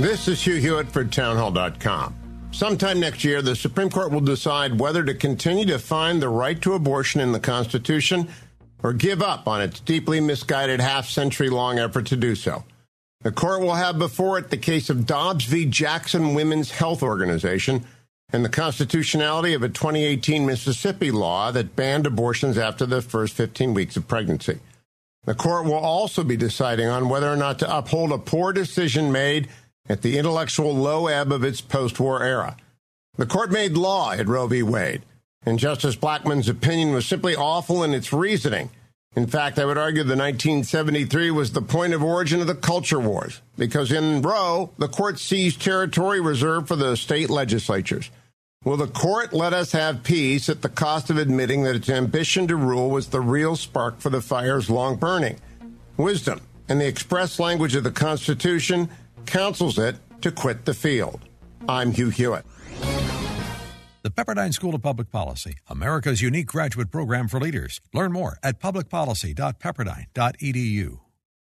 This is Hugh Hewitt for townhall.com. Sometime next year, the Supreme Court will decide whether to continue to find the right to abortion in the Constitution or give up on its deeply misguided half century long effort to do so. The court will have before it the case of Dobbs v. Jackson Women's Health Organization and the constitutionality of a 2018 Mississippi law that banned abortions after the first 15 weeks of pregnancy. The court will also be deciding on whether or not to uphold a poor decision made at the intellectual low ebb of its post war era. The court made law at Roe v. Wade, and Justice Blackmun's opinion was simply awful in its reasoning. In fact, I would argue the 1973 was the point of origin of the culture wars, because in Roe, the court seized territory reserved for the state legislatures. Will the court let us have peace at the cost of admitting that its ambition to rule was the real spark for the fires long burning? Wisdom, in the express language of the Constitution, counsels it to quit the field. I'm Hugh Hewitt. The Pepperdine School of Public Policy, America's unique graduate program for leaders. Learn more at publicpolicy.pepperdine.edu.